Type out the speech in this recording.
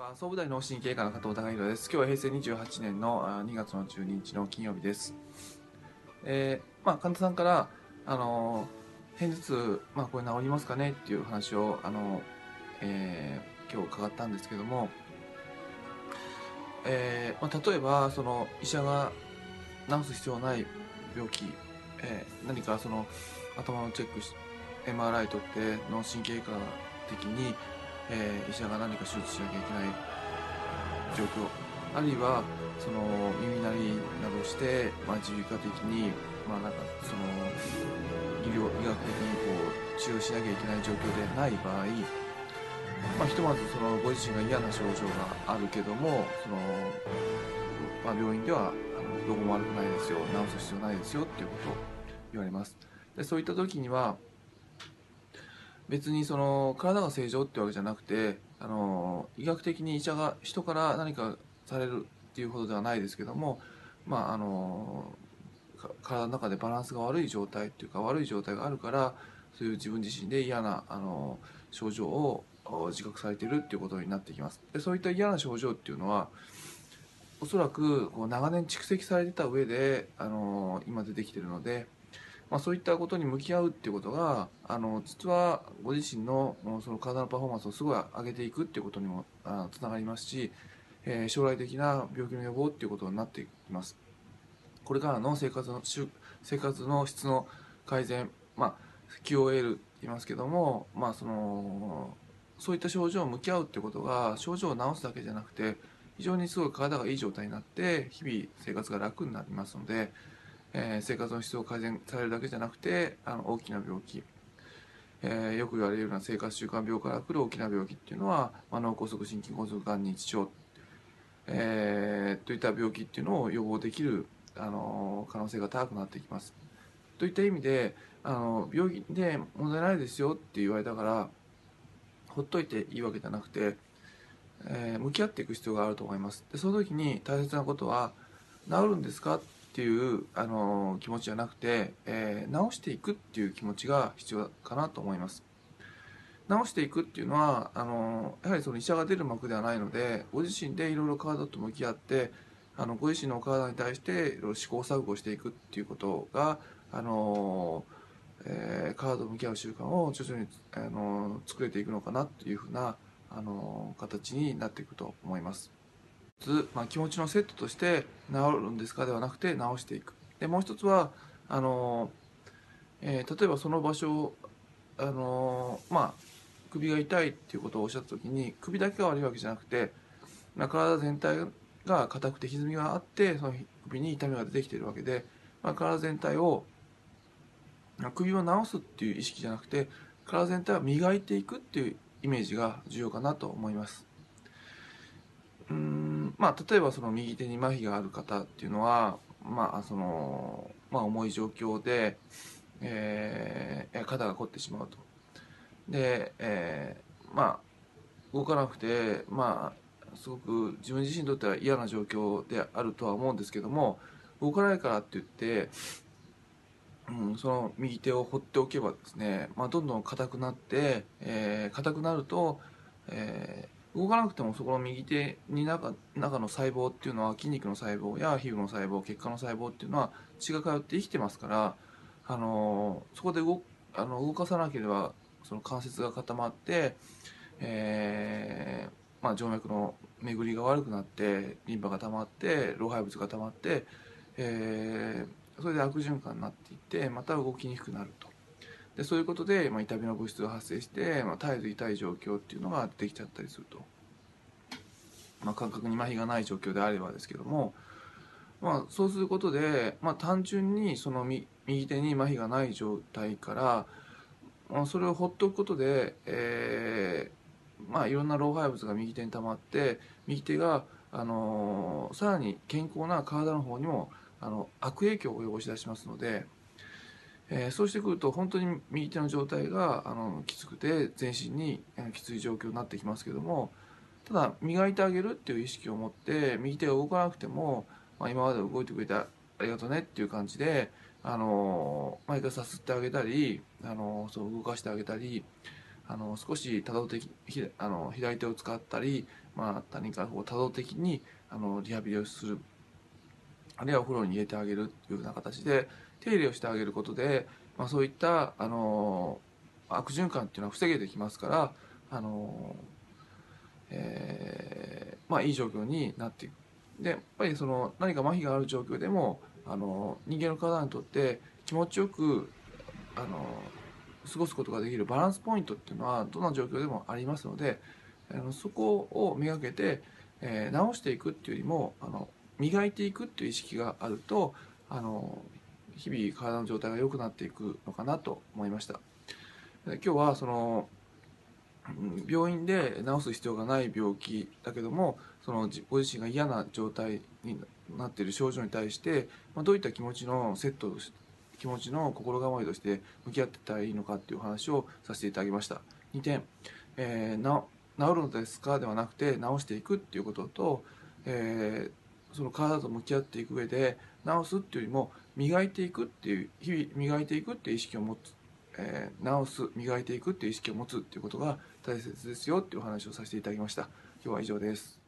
は総武大脳神経科の加藤孝弘です。今日は平成28年のあ2月の12日の金曜日です。えー、まあ、神田さんから、あの、片頭痛、まあ、これ治りますかねっていう話を、あの、えー、今日伺ったんですけども、えー、まあ、例えば、その、医者が治す必要ない病気、えー、何かその、頭のチェックし、MRI 取って脳神経科的に、えー、医者が何か手術しなきゃいけない状況。あるいはその耳鳴りなどして、まあ、耳鼻科的に、まあ、なんかその医療医学的にこう治療しなきゃいけない状況でない場合、まあ、ひとまずそのご自身が嫌な症状があるけどもその、まあ、病院ではあのどこも悪くないですよ。治す必要ないですよっていうことを言われます。でそういった時には別にその体が正常ってわけじゃなくてあの医学的に医者が人から何かされるっていうほどではないですけどもまああの体の中でバランスが悪い状態っていうか悪い状態があるからそういう自分自身で嫌なあの症状を自覚されてるっていうことになってきます。でそういった嫌な症状っていうのはおそらくこう長年蓄積されてた上であの今出てきてるのでまあ、そういったことに向き合うっていうことがあの実はご自身のその体のパフォーマンスをすごい上げていくっていうことにもつながりますし、えー、将来的な病気の予防っていうことになっていきます。これからの生活の生活の質の改善、まあ、QOL って言いますけども、まあ、そのそういった症状を向き合うっていうことが症状を治すだけじゃなくて非常にすごい体がいい状態になって日々生活が楽になりますので。えー、生活の質を改善されるだけじゃなくてあの大きな病気、えー、よく言われるような生活習慣病から来る大きな病気っていうのは、まあ、脳梗塞心筋梗塞がん認知症、えー、といった病気っていうのを予防できる、あの可能性が高くなってきます。といった意味であの病気で問題ないですよって言われたからほっといていいわけじゃなくて、えー、向き合っていく必要があると思います。でその時に大切なことは治るんですかっていうあの気持ちじゃなくて、えー、直していくっていう気持ちが必要かなと思います。直していくっていうのはあのやはりその医者が出る幕ではないのでご自身でいろいろ体と向き合ってあのご自身のお体に対していろいろ試行錯誤していくっていうことがあの、えー、体と向き合う習慣を徐々にあの作れていくのかなというふうなあの形になっていくと思います。つ、まあ、気持ちのセットとして治るんですかではなくて治していくでもう一つはあの、えー、例えばその場所あのまあ首が痛いっていうことをおっしゃった時に首だけが悪いわけじゃなくて、まあ、体全体が硬くて歪みがあってその首に痛みが出てきてるわけで、まあ、体全体を首を治すっていう意識じゃなくて体全体を磨いていくっていうイメージが重要かなと思います。うんまあ、例えばその右手に麻痺がある方っていうのは、まあそのまあ、重い状況で、えー、肩が凝ってしまうと。で、えー、まあ動かなくて、まあ、すごく自分自身にとっては嫌な状況であるとは思うんですけども動かないからって言って、うん、その右手を放っておけばですね、まあ、どんどん硬くなって、えー、硬くなると、えー動かなくてもそこの右手に中中の細胞っていうのは筋肉の細胞や皮膚の細胞血管の細胞っていうのは血が通って生きてますからあのそこで動あの動かさなければその関節が固まって、えーまあ、静脈の巡りが悪くなってリンパが溜まって老廃物が溜まって、えー、それで悪循環になっていってまた動きにくくなると。でそういうことで、まあ、痛みの物質が発生して、まあ、絶えず痛い状況っていうのができちゃったりすると、まあ、感覚に麻痺がない状況であればですけども、まあ、そうすることで、まあ、単純にその右手に麻痺がない状態から、まあ、それを放っておくことで、えーまあ、いろんな老廃物が右手に溜まって右手が、あのー、さらに健康な体の方にもあの悪影響を及ぼし出しますので。えー、そうしてくると本当に右手の状態があのきつくて全身にきつい状況になってきますけどもただ磨いてあげるっていう意識を持って右手が動かなくても、まあ、今まで動いてくれてありがとうねっていう感じであの毎回さすってあげたりあのそう動かしてあげたりあの少し多動的ひあの左手を使ったりまあ、何かこう多動的にあのリハビリをする。あるいはお風呂に入れてあげるというような形で手入れをしてあげることで、まあ、そういったあの悪循環っていうのは防げてきますからあの、えー、まあいい状況になっていく。でやっぱりその何か麻痺がある状況でもあの人間の体にとって気持ちよくあの過ごすことができるバランスポイントっていうのはどんな状況でもありますのであのそこを磨けて、えー、直していくっていうよりもあの磨いていくっていう意識があるとあの日々体の状態が良くなっていくのかなと思いました。今日はその病院で治す必要がない病気だけどもそのご自身が嫌な状態になっている症状に対して、まあ、どういった気持ちのセット気持ちの心構えとして向き合ってたらいいのかっていう話をさせていただきました。2点、えー、な治るのですかではなくて治していくっていうことと、えー、その体と向き合っていく上で治すっていうよりも磨いていくっていう日々磨いていくっていう意識を持つ、えー、治す磨いていくっていう意識を持つっていうことが大切ですよっていうお話をさせていただきました。今日は以上です。